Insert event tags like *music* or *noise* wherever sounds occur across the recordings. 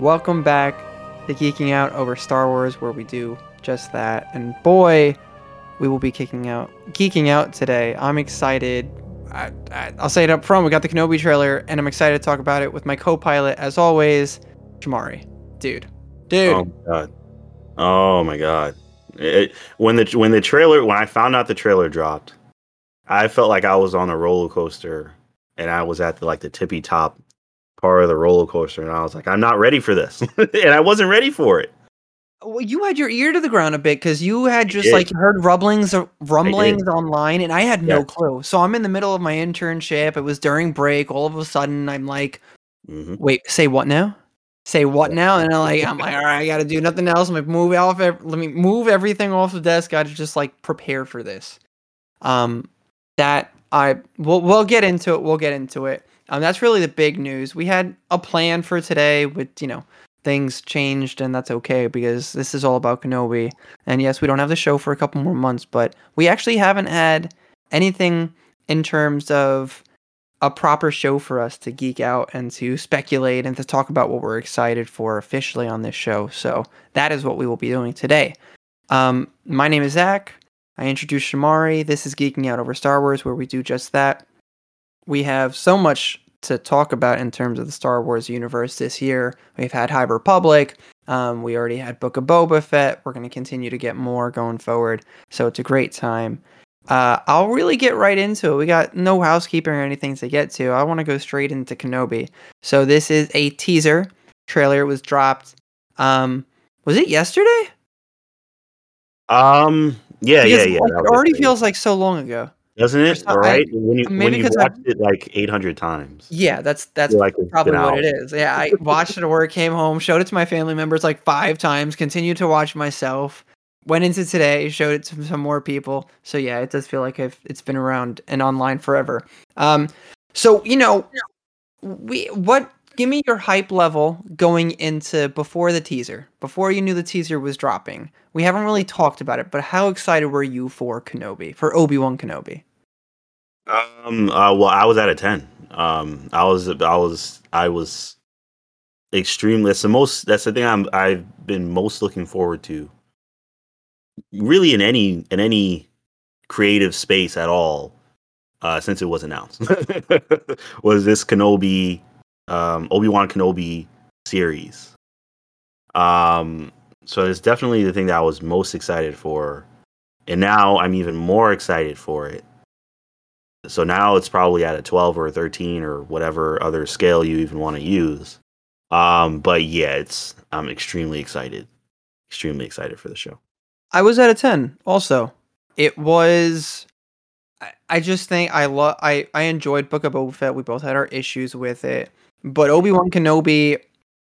Welcome back to Geeking Out over Star Wars, where we do just that. And boy, we will be kicking out, geeking out today. I'm excited. I, I, I'll say it up front. We got the Kenobi trailer, and I'm excited to talk about it with my co-pilot, as always, Shamari. Dude, dude. Oh my god. Oh my god. It, when the when the trailer when I found out the trailer dropped, I felt like I was on a roller coaster and I was at the like the tippy top part of the roller coaster and I was like I'm not ready for this. *laughs* and I wasn't ready for it. Well, you had your ear to the ground a bit because you had just like heard rumblings, rumblings online, and I had no Yeah. clue. So I'm in the middle of my internship. It was during break. All of a sudden, I'm like, hmm wait, say what now? Say what now? And I'm like, I'm like, all right, I got to do nothing else. I'm like, move off. Let me move everything off the desk. Got to just like prepare for this. Um, that I we'll we'll get into it. We'll get into it. Um, that's really the big news. We had a plan for today, with you know things changed, and that's okay because this is all about Kenobi. And yes, we don't have the show for a couple more months, but we actually haven't had anything in terms of a proper show for us to geek out and to speculate and to talk about what we're excited for officially on this show. So that is what we will be doing today. Um, my name is Zach. I introduce Shamari. This is Geeking Out Over Star Wars, where we do just that. We have so much to talk about in terms of the Star Wars universe this year. We've had High Republic. Um, we already had Book of Boba Fett. We're going to continue to get more going forward. So it's a great time. Uh, I'll really get right into it. We got no housekeeping or anything to get to. I want to go straight into Kenobi. So this is a teaser trailer. Was dropped. Um, was it yesterday? Um yeah, yeah, Because, yeah. that it already feels like so long ago. Doesn't it? I- Right? when you when you because I- watched it like 800 times. Yeah, that's that's like probably what it is. Yeah, I *laughs* watched it at work, came home, showed it to my family members like five times, continued to watch myself. Went into today, showed it to some more people. So yeah, it does feel like I've, it's been around and online forever. Um, so you know, we what? Give me your hype level going into before the teaser, before you knew the teaser was dropping. We haven't really talked about it, but how excited were you for Kenobi, for Obi Wan Kenobi? Um. Uh, well, I was at a ten. Um. I was. I was. I was extremely. That's the most. That's the thing. I'm. I've been most looking forward to. Really, in any in any creative space at all, uh, since it was announced, *laughs* was this Kenobi, um, Obi Wan Kenobi series. Um. So it's definitely the thing that I was most excited for, and now I'm even more excited for it so now it's probably at a 12 or a 13 or whatever other scale you even want to use um but yeah it's i'm extremely excited extremely excited for the show I was at a 10 also. It was I, I just think I love I I enjoyed Book of Boba Fett. We both had our issues with it. But Obi-Wan Kenobi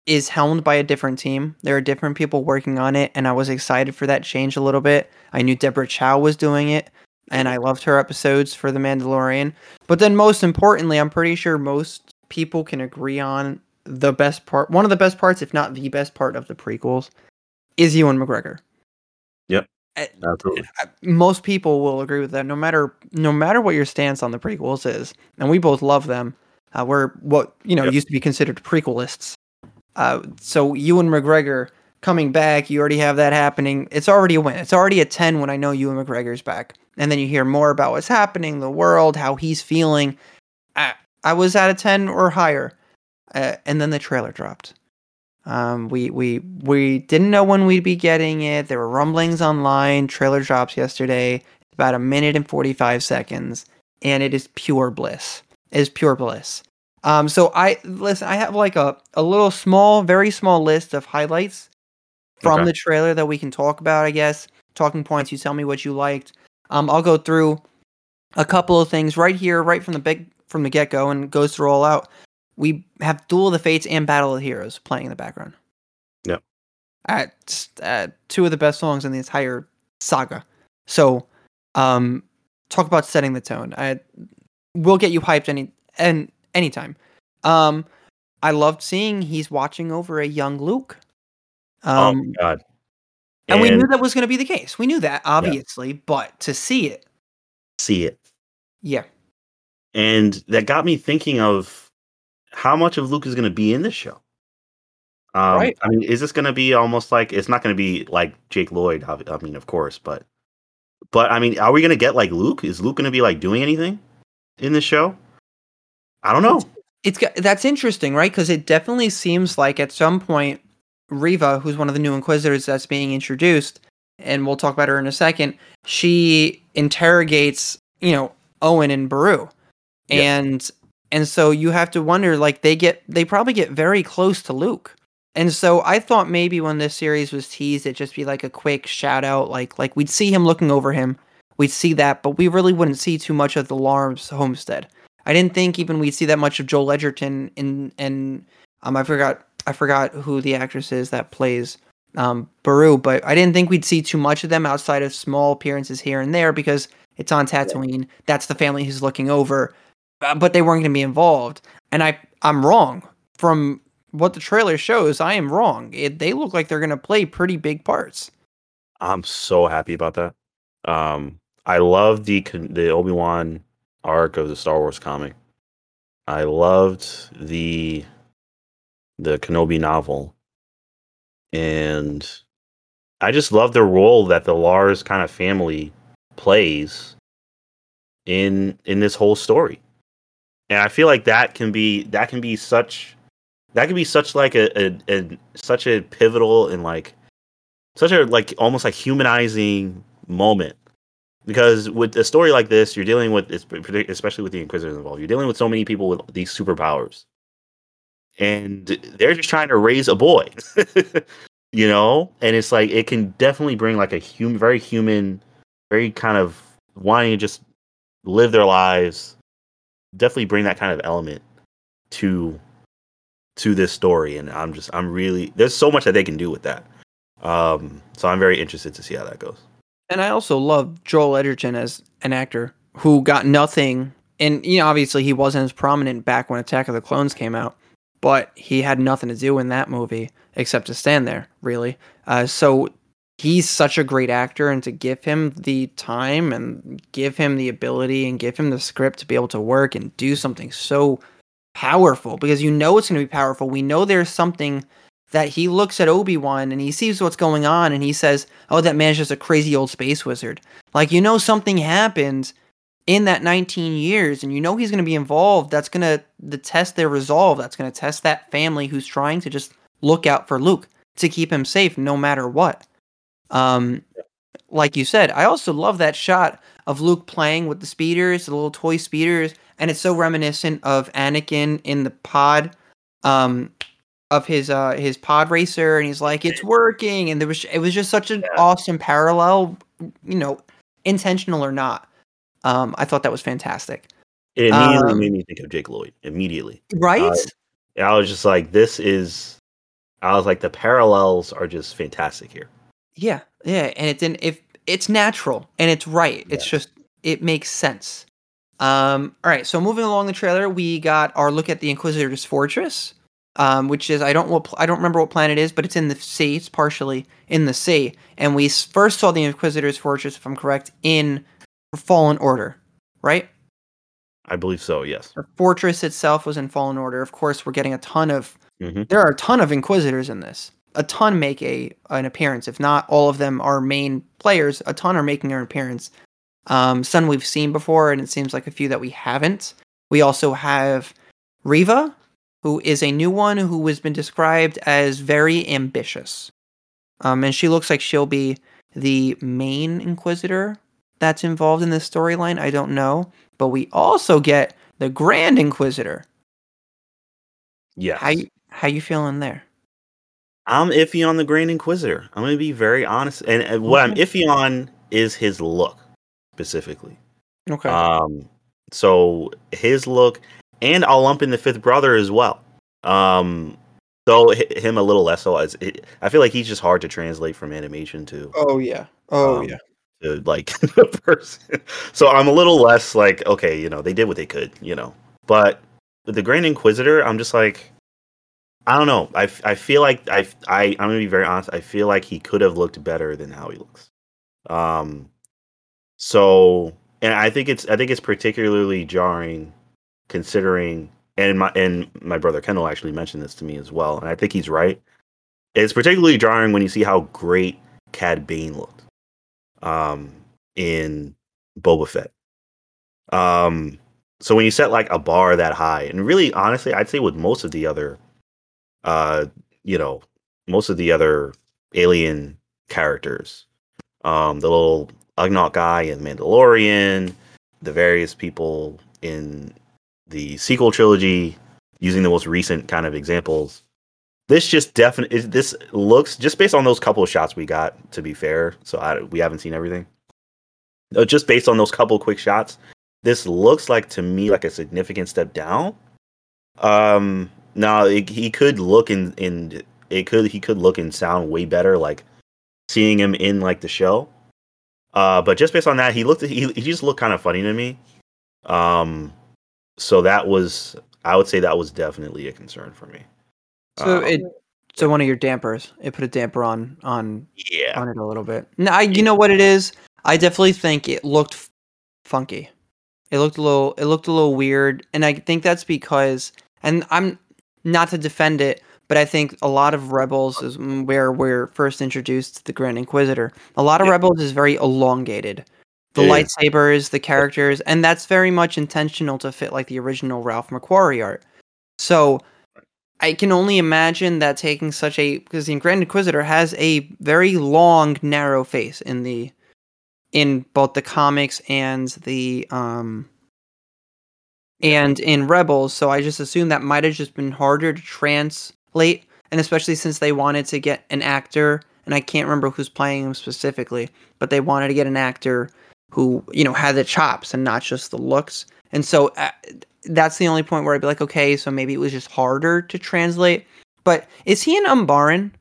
is helmed by a different team. There are different people working on it and I was excited for that change a little bit. I knew Deborah Chow was doing it and I loved her episodes for The Mandalorian. But then most importantly, I'm pretty sure most people can agree on the best part, one of the best parts if not the best part of the prequels is Ewan McGregor. Yep, absolutely. most people will agree with that no matter no matter what your stance on the prequels is. And we both love them. Uh, we're what you know Yep. used to be considered prequelists. Uh, so Ewan McGregor coming back you already have that happening it's already a win it's already a 10 when I know Ewan McGregor's back and then you hear more about what's happening the world how he's feeling I, I was at a 10 or higher uh, and then the trailer dropped um, we we we didn't know when we'd be getting it. There were rumblings online. Trailer drops yesterday. About a minute and forty five seconds, and it is pure bliss. It is pure bliss. Um, so I listen. I have like a a little small, very small list of highlights from Okay. the trailer that we can talk about. I guess talking points. You tell me what you liked. Um, I'll go through a couple of things right here, right from the big from the get go, and goes through all out. We have Duel of the Fates and Battle of the Heroes playing in the background. Yep. At uh, two of the best songs in the entire saga. So, um, talk about setting the tone. I will get you hyped any and anytime. Um, I loved seeing he's watching over a young Luke. Oh Um, my god and, we knew that was going to be the case. We knew that obviously, but to see it, see it yeah, and that got me thinking of how much of luke is going to be in this show Um, Right. I mean, is this going to be almost like it's not going to be like Jake Lloyd? I mean, of course, but but I mean, are we going to get like Luke? Is Luke going to be like doing anything in this show? I don't know. It's got, that's interesting, right? Because it definitely seems like at some point, Reva, who's one of the new Inquisitors that's being introduced, and we'll talk about her in a second, she interrogates, you know, Owen and Beru, Yeah. and and so you have to wonder, like they get, they probably get very close to Luke, and so I thought maybe when this series was teased, it'd just be like a quick shout out, like like we'd see him looking over him, we'd see that, but we really wouldn't see too much of the Lars homestead. I didn't think even we'd see that much of Joel Edgerton in and um I forgot I forgot who the actress is that plays um Beru, but I didn't think we'd see too much of them outside of small appearances here and there because it's on Tatooine. That's the family he's looking over, uh, but they weren't going to be involved. And I I'm wrong from what the trailer shows. I am wrong. It, they look like they're going to play pretty big parts. I'm so happy about that. Um, I love the the Obi Wan arc of the Star Wars comic. I loved the the Kenobi novel, and I just love the role that the Lars kind of family plays in in this whole story. And I feel like that can be that can be such that can be such like a, a, a such a pivotal and like such a like almost like humanizing moment because with a story like this you're dealing with especially with the inquisitors involved you're dealing with so many people with these superpowers and they're just trying to raise a boy *laughs* you know? And it's like it can definitely bring like a human very human very kind of wanting to just live their lives. Definitely bring that kind of element to to this story and i'm just i'm really there's so much that they can do with that. Um so i'm very interested to see how that goes. And I also love Joel Edgerton as an actor who got nothing. And, you know, obviously he wasn't as prominent back when Attack of the Clones came out, but he had nothing to do in that movie except to stand there, really. Uh, so he's such a great actor, and to give him the time and give him the ability and give him the script to be able to work and do something so powerful because you know it's going to be powerful. We know there's something that he looks at Obi-Wan and he sees what's going on and he says, "Oh, that man's just a crazy old space wizard." Like you know something happened in that 19 years and you know he's going to be involved. That's going to the test their resolve. That's going to test that family who's trying to just look out for Luke to keep him safe no matter what. Um like you said, I also love that shot of Luke playing with the speeders, the little toy speeders, and it's so reminiscent of Anakin in the pod um of his uh his pod racer and he's like it's working and there was it was just such an awesome parallel you know intentional or not um i thought that was fantastic. It immediately Um, made me think of jake lloyd immediately. Right? Uh, I was just like, this is. I was like, the parallels are just fantastic here. yeah yeah and it's in if it's natural and it's right. It's just it makes sense. Um all right so moving along the trailer we got our look at the inquisitor's fortress um which is i don't what i don't remember what planet it is but it's in the sea it's partially in the sea. And we first saw the inquisitor's fortress if i'm correct in fallen order right I believe so. Yes. The fortress itself was in fallen order. Of course, we're getting a ton of hmm there are a ton of inquisitors in this. A ton make a an appearance. If not all of them are main players, a ton are making an appearance. Um, some we've seen before, and it seems like a few that we haven't. We also have Reva, who is a new one who has been described as very ambitious. Um, and she looks like she'll be the main inquisitor that's involved in this storyline. I don't know, but we also get the Grand Inquisitor. Yes. How you, how you feeling there? I'm iffy on the Grand Inquisitor. I'm going to be very honest. And, and what I'm iffy on is his look specifically. Okay. Um, so his look, and I'll lump in the fifth brother as well. Um, though hi- him a little less so. As it, I feel like he's just hard to translate from animation to oh yeah. Oh um, yeah. To like *laughs* the person. So I'm a little less like, okay, you know, they did what they could, you know. But with the Grand Inquisitor, I'm just like, I don't know. I, I feel like I I I'm gonna be very honest. I feel like he could have looked better than how he looks. Um, so and I think it's I think it's particularly jarring, considering and my and my brother Kendall actually mentioned this to me as well, and I think he's right. it's particularly jarring when you see how great Cad Bane looked um, in Boba Fett. Um, so when you set like a bar that high, and really honestly, I'd say with most of the other, uh, you know, most of the other alien characters, um, the little Ugnaught guy in Mandalorian, the various people in the sequel trilogy, using the most recent kind of examples. This just definitely this looks just based on those couple of shots we got. To be fair, so I, we haven't seen everything. Uh, just based on those couple quick shots, this looks like to me like a significant step down. Um, now it, he could look in in it could he could look and sound way better like seeing him in like the show. Uh, but just based on that, he looked he he just looked kind of funny to me. Um, so that was I would say that was definitely a concern for me. So Um, it so one of your dampers. It put a damper on on yeah, on it a little bit. No, I, you know what it is. I definitely think it looked f- funky. It looked a little. It looked a little weird, and I think that's because. And I'm not to defend it, but I think a lot of Rebels is mm, where we're first introduced to the Grand Inquisitor. A lot of Yeah. Rebels is very elongated. The is. lightsabers, the characters, and that's very much intentional to fit like the original Ralph McQuarrie art. So I can only imagine that taking such a because the Grand Inquisitor has a very long, narrow face in the in both the comics and the um and in Rebels. So I just assume that might have just been harder to translate, and especially since they wanted to get an actor, and I can't remember who's playing him specifically, but they wanted to get an actor who you know had the chops and not just the looks. And so uh, that's the only point where I'd be like, okay, so maybe it was just harder to translate. But is he an Umbaran?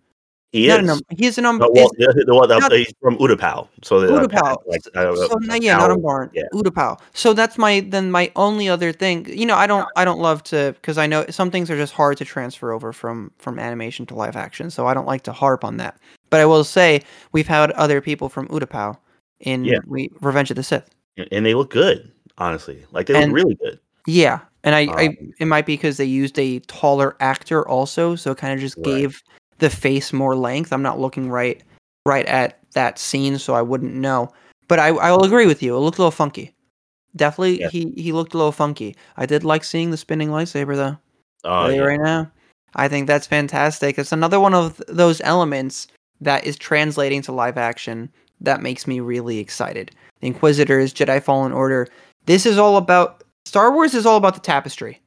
he Not is. an um, he's an um. Uh, well, the, the, the, not- he's from Utapau, so Utapau. like uh, so uh, yeah, not Umbaran. yeah. Utapau. So that's my then my only other thing. You know, I don't I don't love to because I know some things are just hard to transfer over from from animation to live action. So I don't like to harp on that. But I will say we've had other people from Utapau in Yeah. we, Revenge of the Sith. and they look good. Honestly, like they And- look really good. Yeah, and I, I Um, it might be because they used a taller actor also, so it kind of just Right. gave the face more length. I'm not looking right right at that scene, so I wouldn't know. But I I will agree with you. It looked a little funky. Definitely, Yeah. he he looked a little funky. I did like seeing the spinning lightsaber though. Oh, yeah. right now, I think that's fantastic. It's another one of th- those elements that is translating to live action that makes me really excited. The Inquisitors, Jedi Fallen Order. This is all about Star Wars is all about the tapestry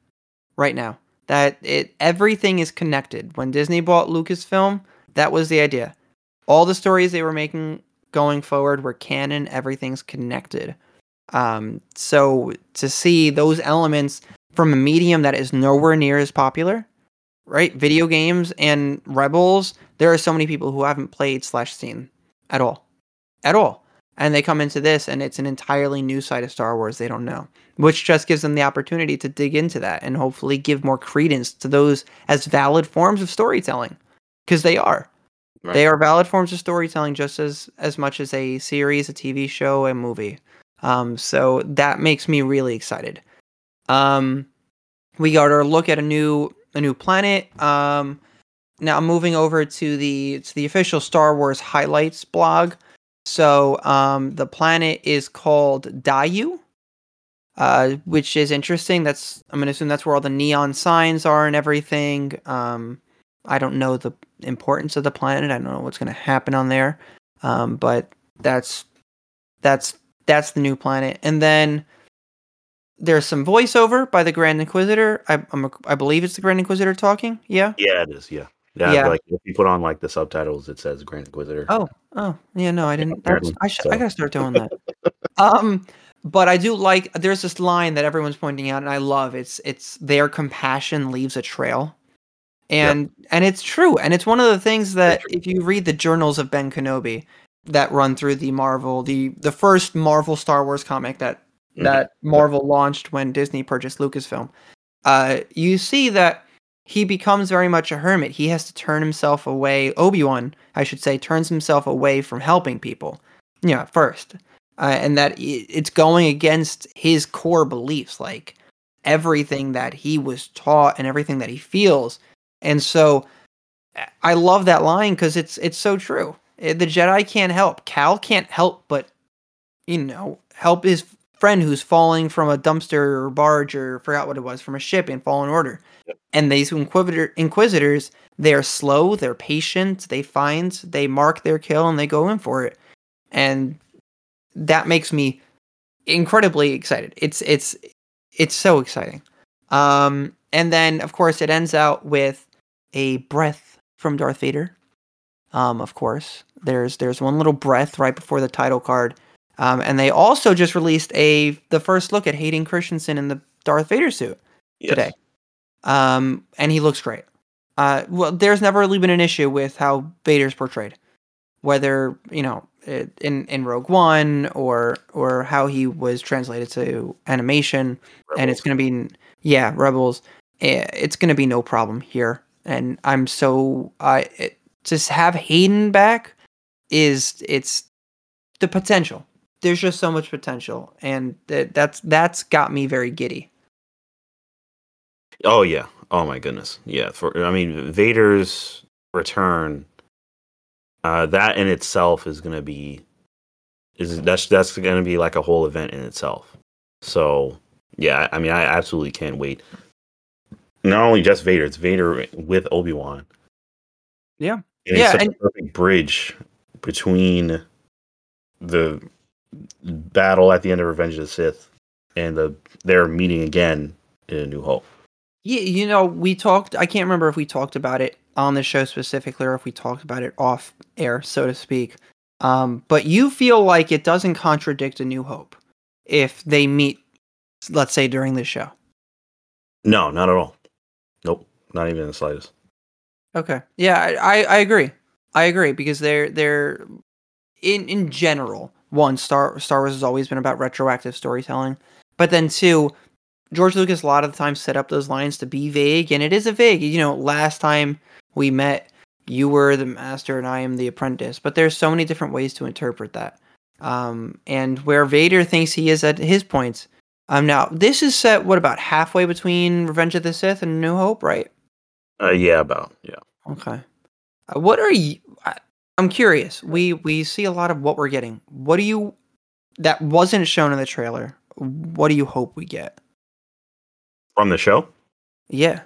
right now. That it everything is connected. When Disney bought Lucasfilm, that was the idea. All the stories they were making going forward were canon, everything's connected. Um, so to see those elements from a medium that is nowhere near as popular, right? Video games and Rebels, there are so many people who haven't played slash seen at all, at all, and they come into this and it's an entirely new side of Star Wars they don't know, which just gives them the opportunity to dig into that and hopefully give more credence to those as valid forms of storytelling, because they are. Right. They are valid forms of storytelling just as as much as a series, a TV show, a movie. Um, so that makes me really excited. Um, we got our look at a new a new planet. Um, now moving over to the to the official Star Wars highlights blog. So um, the planet is called Daiyu, uh, which is interesting. That's I'm gonna assume that's where all the neon signs are and everything. Um, I don't know the importance of the planet. I don't know what's gonna happen on there, um, but that's that's that's the new planet. And then there's some voiceover by the Grand Inquisitor. I I'm, a- I believe it's the Grand Inquisitor talking. Yeah. Yeah, it is. Yeah, yeah. Yeah. Like if you put on like the subtitles, it says Grand Inquisitor. Oh, oh, yeah. No, I didn't. That's, I should. I gotta start doing that. *laughs* um, but I do like. There's this line that everyone's pointing out, and I love. It's it's their compassion leaves a trail, and and it's true. And it's one of the things that if you read the journals of Ben Kenobi that run through the Marvel, the the first Marvel Star Wars comic that Mhm. that Marvel launched when Disney purchased Lucasfilm, uh, you see that he becomes very much a hermit. He has to turn himself away. Obi Wan, I should say, turns himself away from helping people. Yeah, first, uh, and that it's going against his core beliefs, like everything that he was taught and everything that he feels. And so, I love that line because it's it's so true. Eh, The Jedi can't help. Cal can't help but you know help his friend who's falling from a dumpster or barge or forgot what it was from a ship in Fallen Order. Yep. And these inquisitor inquisitors, they're slow, they're patient, they find, they mark their kill, and they go in for it. And that makes me incredibly excited. It's it's it's so exciting. Um, and then of course it ends out with a breath from Darth Vader. Um, of course, there's there's one little breath right before the title card. Um, and they also just released a the first look at Hayden Christensen in the Darth Vader suit Yes. today. Um, and he looks great. Uh, well, there's never really been an issue with how Vader's portrayed, whether you know it- in in Rogue One or or how he was translated to animation, and it's going to be yeah Rebels. It's going to be no problem here, and I'm so I it, just have Hayden back is it's the potential. There's just so much potential, and that that's that's got me very giddy. Oh yeah. Oh my goodness. Yeah. For I mean, Vader's return. Uh, that in itself is gonna be, is that's that's gonna be like a whole event in itself. So yeah, I mean, I absolutely can't wait. Not only just Vader, it's Vader with Obi Wan. Yeah. And it's Yeah, such and- a perfect bridge between the battle at the end of Revenge of the Sith and the their meeting again in A New Hope. Yeah, you know, we talked. I can't remember if we talked about it on the show specifically or if we talked about it off air, so to speak. Um, but you feel like it doesn't contradict A New Hope if they meet, let's say, during the show. No, not at all. Nope, not even in the slightest. Okay. Yeah, I, I, I agree. I agree because they're they're in in general. One Star Star Wars has always been about retroactive storytelling, but then two, George Lucas a lot of the time set up those lines to be vague, and it is a vague. You know, last time we met, you were the master and I am the apprentice, but there's so many different ways to interpret that. Um, and where Vader thinks he is at his points. Um, now this is set what about halfway between Revenge of the Sith and New Hope, right? Uh, yeah, about yeah. Okay. Uh, what are you? I, I'm curious. We we see a lot of what we're getting. What do you? That wasn't shown in the trailer. What do you hope we get? From the show. Yeah.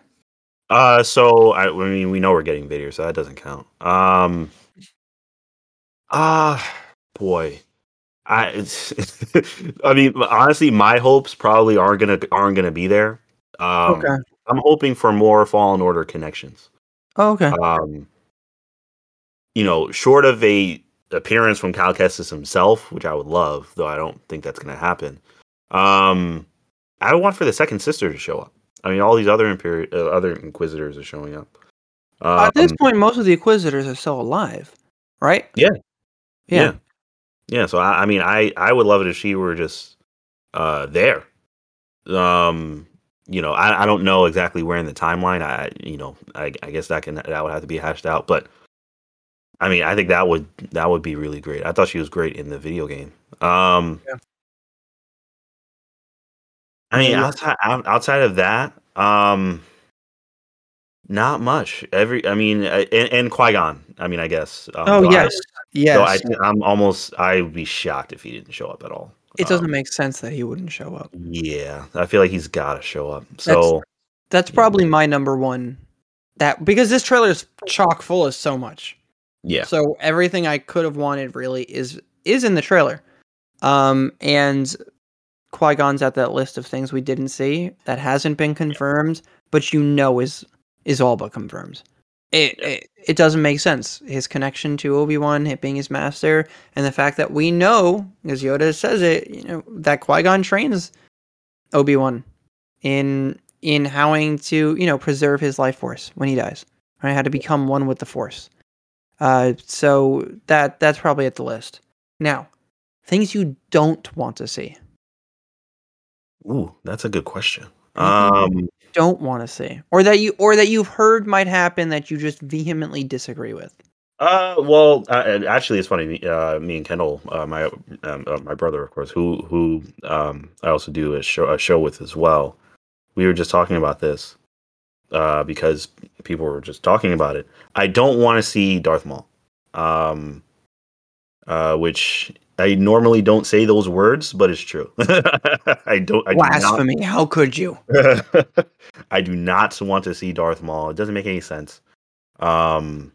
Uh, so I, I mean, we know we're getting Vader, so that doesn't count. Um, ah, boy, I, *laughs* I mean, honestly, my hopes probably aren't gonna aren't gonna be there. Um, I'm hoping for more Fallen Order connections. Oh, okay. Um, you know, short of a appearance from Cal Kestis himself, which I would love, though I don't think that's going to happen. Um, I want for the second sister to show up. I mean, all these other imperial, uh, other Inquisitors are showing up. Um, At this point, most of the Inquisitors are still alive, right? Yeah. Yeah. yeah, yeah. So I, I mean, I I would love it if she were just uh there. Um, you know, I, I don't know exactly where in the timeline. I you know, I, I guess that can that would have to be hashed out. But I mean, I think that would that would be really great. I thought she was great in the video game. Um, Yeah. I mean, Yeah. outside outside of that, um, not much. Every, I mean, uh, and, and Qui Gon. I mean, I guess. Um, Oh though I- yes, yes. so I, I'm almost. I would be shocked if he didn't show up at all. it doesn't Um, make sense that he wouldn't show up. Yeah, I feel like he's got to show up. So That's probably my number one. That because this trailer is chock full of so much. Yeah, So everything I could have wanted really is is in the trailer. Um, and Qui Gon's at that list of things we didn't see that hasn't been confirmed, but you know is is all but confirmed. It, it it doesn't make sense. His connection to Obi Wan, it being his master, and the fact that we know, as Yoda says it, you know that Qui Gon trains Obi Wan in in howing to you know preserve his life force when he dies, right? How to become one with the Force. Uh, so that that's probably at the list. Now, things you don't want to see, ooh, that's a good question. Um, don't want to see, or that you or that you've heard might happen that you just vehemently disagree with. uh, well, uh, actually, it's funny. me- Uh, me and Kendall, uh, my um, uh, my brother, of course, who who um, I also do a show a show with as well. We were just talking about this. Uh, because people were just talking about it. I don't want to see Darth Maul, um, uh, which I normally don't say those words, but it's true. *laughs* I don't. I Blasphemy! Do How could you? *laughs* I do not want to see Darth Maul. It doesn't make any sense. Um,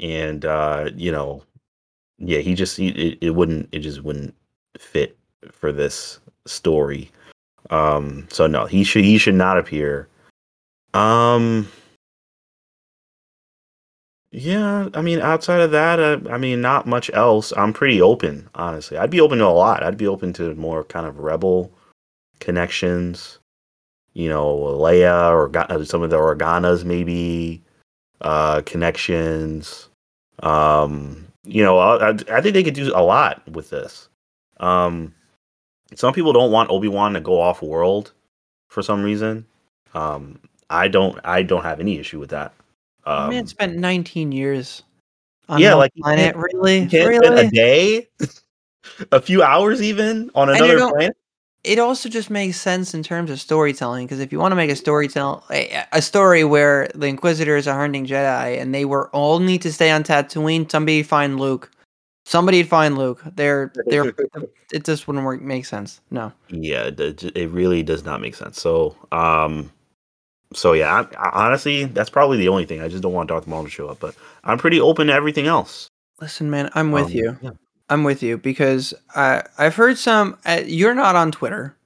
and uh, you know, yeah, he just he, it, it wouldn't it just wouldn't fit for this story. Um, so no, he should he should not appear. Um, yeah, I mean, outside of that, uh, I mean, not much else. I'm pretty open, honestly. I'd be open to a lot. I'd be open to more kind of rebel connections. You know, Leia or uh, some of the Organas, maybe uh, connections. Um, you know, I, I think they could do a lot with this. Um, some people don't want Obi Wan to go off world for some reason. Um, I don't. I don't have any issue with that. Um, Man spent 19 years on yeah, like planet. Really, really, a day, *laughs* a few hours, even on another planet. It also just makes sense in terms of storytelling because if you want to make a storytelling a, a story where the Inquisitors are hunting Jedi and they were all need to stay on Tatooine, somebody find Luke. Somebody'd find Luke. They're they're *laughs* it just wouldn't work make sense. No. Yeah, it, it really does not make sense. So, um so yeah, I, I, honestly, that's probably the only thing. I just don't want Darth Maul to show up, but I'm pretty open to everything else. Listen, man, I'm with um, you. Yeah. I'm with you because I I've heard some. Uh, you're not on Twitter.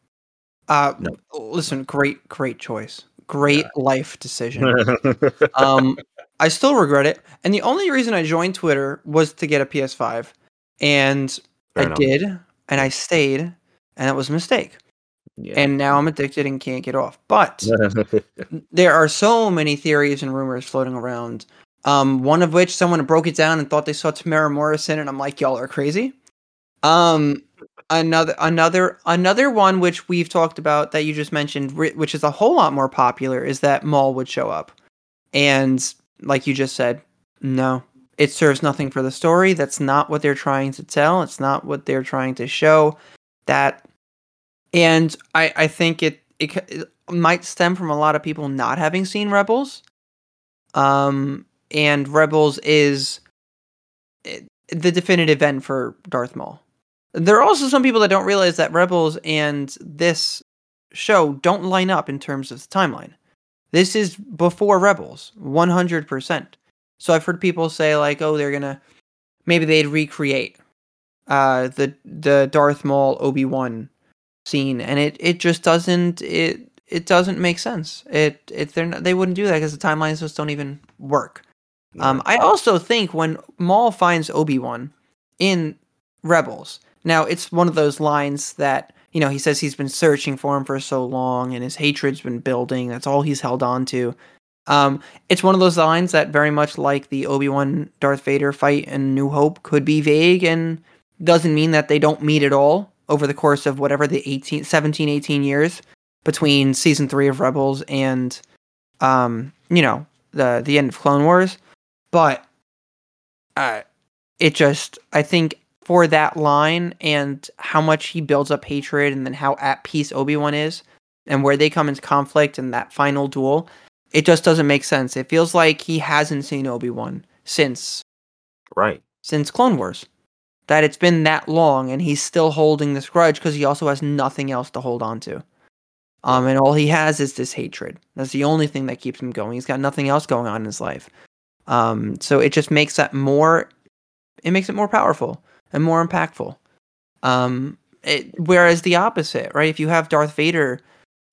Uh, no. listen, great, great choice, great yeah. life decision. *laughs* um, I still regret it, and the only reason I joined Twitter was to get a PS5, and Fair I enough. did, and I stayed, and that was a mistake. Yeah. And now I'm addicted and can't get off. But *laughs* there are so many theories and rumors floating around. Um, one of which someone broke it down and thought they saw Temuera Morrison, and I'm like, y'all are crazy. Um, another another another one which we've talked about that you just mentioned, which is a whole lot more popular, is that Maul would show up, and like you just said, no, it serves nothing for the story. That's not what they're trying to tell. It's not what they're trying to show. That and I I think it, it it might stem from a lot of people not having seen Rebels. Um, and Rebels is eh, the definitive end for Darth Maul. There are also some people that don't realize that Rebels and this show don't line up in terms of the timeline. This is before Rebels, 100%. So I've heard people say like, "Oh, they're going to maybe they'd recreate uh the the Darth Maul Obi-Wan scene and it it just doesn't it it doesn't make sense. It it they're not, they wouldn't do that because the timelines just don't even work. Yeah. Um, I also think when Maul finds Obi Wan in Rebels, now it's one of those lines that you know he says he's been searching for him for so long and his hatred's been building. That's all he's held on to. Um, it's one of those lines that very much like the Obi Wan Darth Vader fight in New Hope could be vague and doesn't mean that they don't meet at all over the course of whatever the 18, 17, 18 years between season three of Rebels and, um, you know, the the end of Clone Wars. But uh, it just, I think, for that line and how much he builds up hatred, and then how at peace Obi Wan is, and where they come into conflict in that final duel, it just doesn't make sense. It feels like he hasn't seen Obi Wan since, right, since Clone Wars that it's been that long and he's still holding this grudge because he also has nothing else to hold on to. Um, and all he has is this hatred. That's the only thing that keeps him going. He's got nothing else going on in his life. Um, so it just makes that more, it makes it more powerful and more impactful. Um, it, whereas the opposite, right? If you have Darth Vader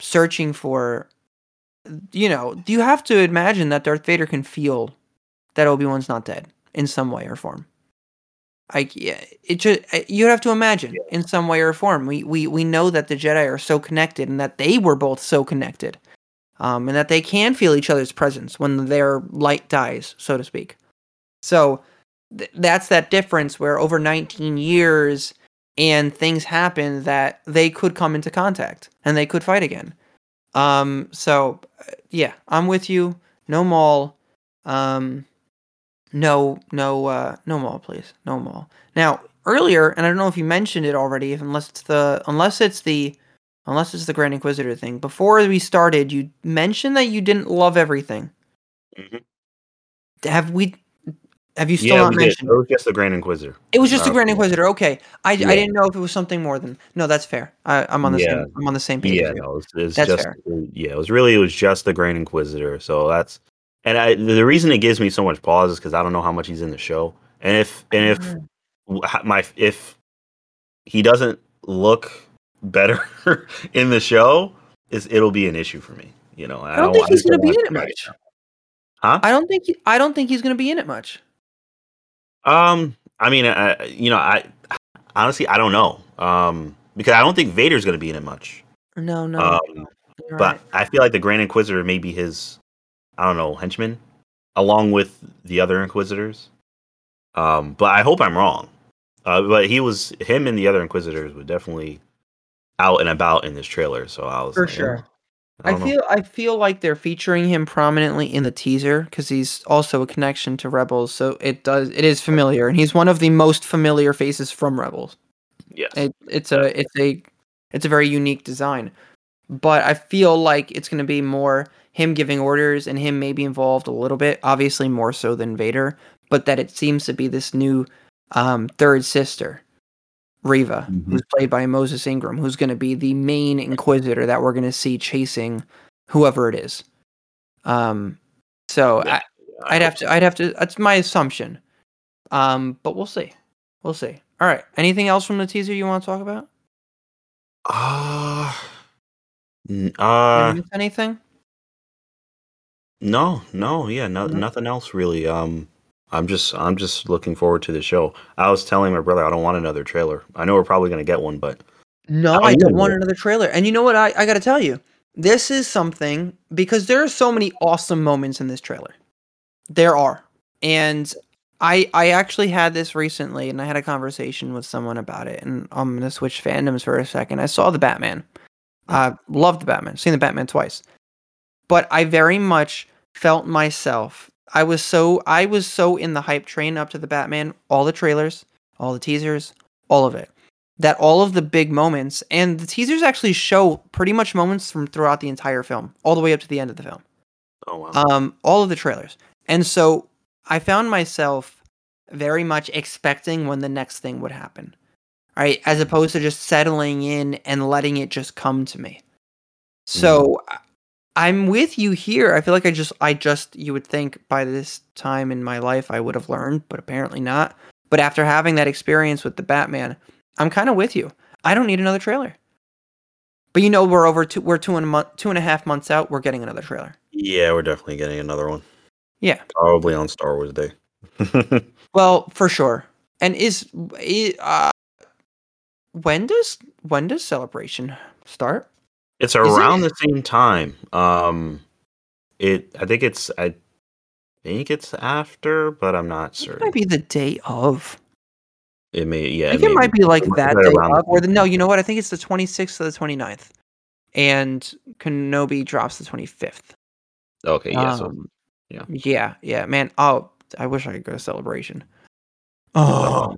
searching for, you know, you have to imagine that Darth Vader can feel that Obi Wan's not dead in some way or form. Like yeah, it just you have to imagine yeah. in some way or form. We we we know that the Jedi are so connected and that they were both so connected, um, and that they can feel each other's presence when their light dies, so to speak. So th- that's that difference where over 19 years and things happen that they could come into contact and they could fight again. Um, so yeah, I'm with you. No Maul. Um, no, no, uh, no Maul, please. No Maul. Now, earlier, and I don't know if you mentioned it already, unless it's the unless it's the unless it's the Grand Inquisitor thing. Before we started, you mentioned that you didn't love everything. Mhm. Have we? Have you still yeah, not we did. mentioned? it was just the Grand Inquisitor. It was just the Uh, Grand Inquisitor. Okay, I, Yeah. I didn't know if it was something more than. No, that's fair. I, I'm on the Yeah. same. I'm on the same page. Yeah, no, it's, it's That's just fair. yeah, it was really it was just the Grand Inquisitor. So that's and I the reason it gives me so much pause is because I don't know how much he's in the show, and if and if Mm. ha- my if he doesn't look better *laughs* in the show, is it'll be an issue for me. You know, I don't think he's going to be in it much. Huh? I don't think. He, I don't think he's going to be in it much. Um, I mean, I, you know, I honestly I don't know. Um, because I don't think Vader's going to be in it much. No, no. Um, you're but right. I feel like the Grand Inquisitor may be his, I don't know, henchman, along with the other Inquisitors. Um, but I hope I'm wrong. Uh, but he was him and the other Inquisitors were definitely out and about in this trailer. So I was For like, sure. "Eh, I don't know." feel I feel like they're featuring him prominently in the teaser because he's also a connection to Rebels, so it does it is familiar, and he's one of the most familiar faces from Rebels. yes, It, it's a it's a it's a very unique design, but I feel like it's going to be more him giving orders and him maybe involved a little bit, obviously more so than Vader, but that it seems to be this new um, third sister, Reva, Mhm. who's played by Moses Ingram, who's going to be the main Inquisitor that we're going to see chasing whoever it is. Um, so Yeah, I, I'd have to. I'd have to. That's my assumption. Um, but we'll see. We'll see. All right. Anything else from the teaser you want to talk about? Uh, n- Did uh, anything? no, no, yeah, no, No? nothing else really. Um, I'm just, I'm just looking forward to the show. I was telling my brother I don't want another trailer. I know we're probably gonna get one, but No, Oh, I don't want another trailer. And you know what? I, I got to tell you, this is something because there are so many awesome moments in this trailer. There are, and I I actually had this recently, and I had a conversation with someone about it. And I'm gonna switch fandoms for a second. I saw the Batman. I loved the Batman. Seen the Batman twice, but I very much felt myself. I was so I was so in the hype train up to the Batman. All the trailers, all the teasers, all of it that all of the big moments and the teasers actually show pretty much moments from throughout the entire film, all the way up to the end of the film. oh wow, Um, all of the trailers. And so I found myself very much expecting when the next thing would happen. Right? As opposed to just settling in and letting it just come to me. So I- I'm with you here. I feel like I just I just you would think by this time in my life I would have learned, but apparently not. But after having that experience with the Batman, I'm kind of with you. I don't need another trailer. But you know we're over two we're two and a month two and a half months out. We're getting another trailer. yeah, we're definitely getting another one. Yeah. Probably on Star Wars Day. *laughs* Well, for sure. And is i- uh when does when does celebration start? It's it? around the same time. Um, it. I think it's. I think it's after, but I'm not certain. It might be the day of. It may. Yeah. I think it might be like that be day of, or the no. You know what? I think it's the 26th to the 29th, and Kenobi drops the 25th. Okay. Yeah. so Um, yeah. yeah, yeah, man. Oh, I wish I could go to celebration. Oh,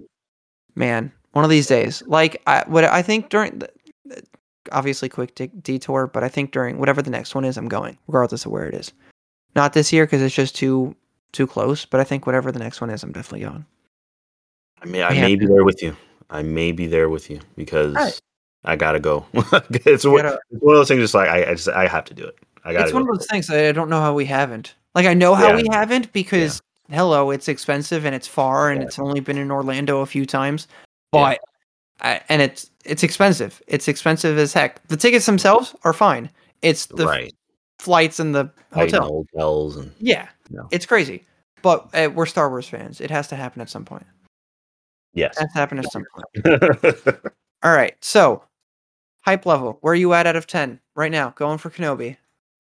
man, one of these days. Like I, what I think during the, obviously quick de- detour, but I think during whatever the next one is, I'm going, regardless of where it is. Not this year because it's just too too close. But I think whatever the next one is, I'm definitely going. I mean, I Yeah. may be there with you. I may be there with you because Alright. I gotta go. *laughs* it's, one, gotta- it's one of those things. Just like I, I just I have to do it. I gotta. It's go. one of those things that I don't know how we haven't. Like I know how Yeah. we haven't because hello, it's expensive and it's far and Yeah. it's only been in Orlando a few times, Yeah. but I, and it's it's expensive. It's expensive as heck. The tickets themselves are fine. It's the right. flights and the hotel. hotels and Yeah, No. it's crazy. But uh, we're Star Wars fans. It has to happen at some point. yes. It has to happen at some point. *laughs* All right. So, hype level. Where are you at out of ten right now? Going for Kenobi.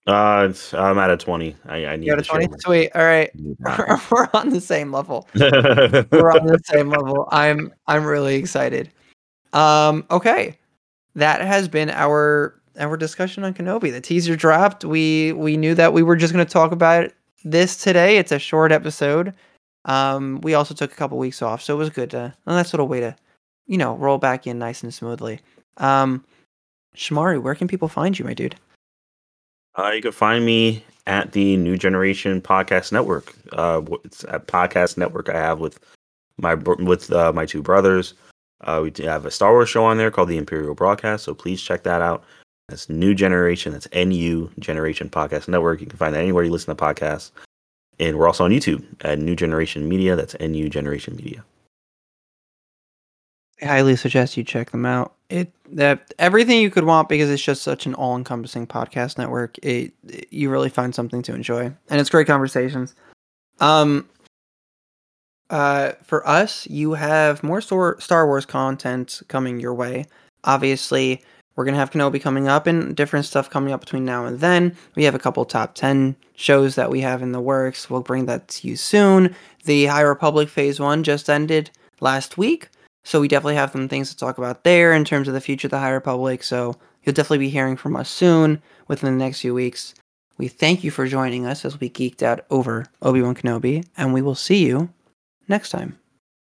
Uh, it's- I'm at a twenty. I, I need You got a to show twenty. my- Sweet. All right. need *laughs* we're on the same level. *laughs* we're on the same level. I'm I'm really excited. Um, okay, that has been our our discussion on Kenobi. The teaser dropped. We we knew that we were just going to talk about this today. It's a short episode. Um, we also took a couple weeks off, so it was good to and that's a nice little way to, you know, roll back in nice and smoothly. Um, Shamari, where can people find you, my dude? Uh, you can find me at the Nu Generation Podcast Network. Uh, it's a podcast network I have with my with uh, my two brothers. Uh, we have a Star Wars show on there called the Imperial Broadcast, so please check that out. That's Nu Generation. That's NU Generation Podcast Network. You can find that anywhere you listen to podcasts. And we're also on YouTube at Nu Generation Media. That's NU Generation Media. I highly suggest you check them out. It that everything you could want because it's just such an all-encompassing podcast network. It, it you really find something to enjoy, and it's great conversations. Um, uh, for us, you have more Star Wars content coming your way. Obviously, we're gonna have Kenobi coming up and different stuff coming up between now and then. We have a couple top ten shows that we have in the works. We'll bring that to you soon. The High Republic Phase One just ended last week. So we definitely have some things to talk about there in terms of the future of the High Republic. So you'll definitely be hearing from us soon within the next few weeks. We thank you for joining us as we geeked out over Obi Wan Kenobi, and we will see you next time.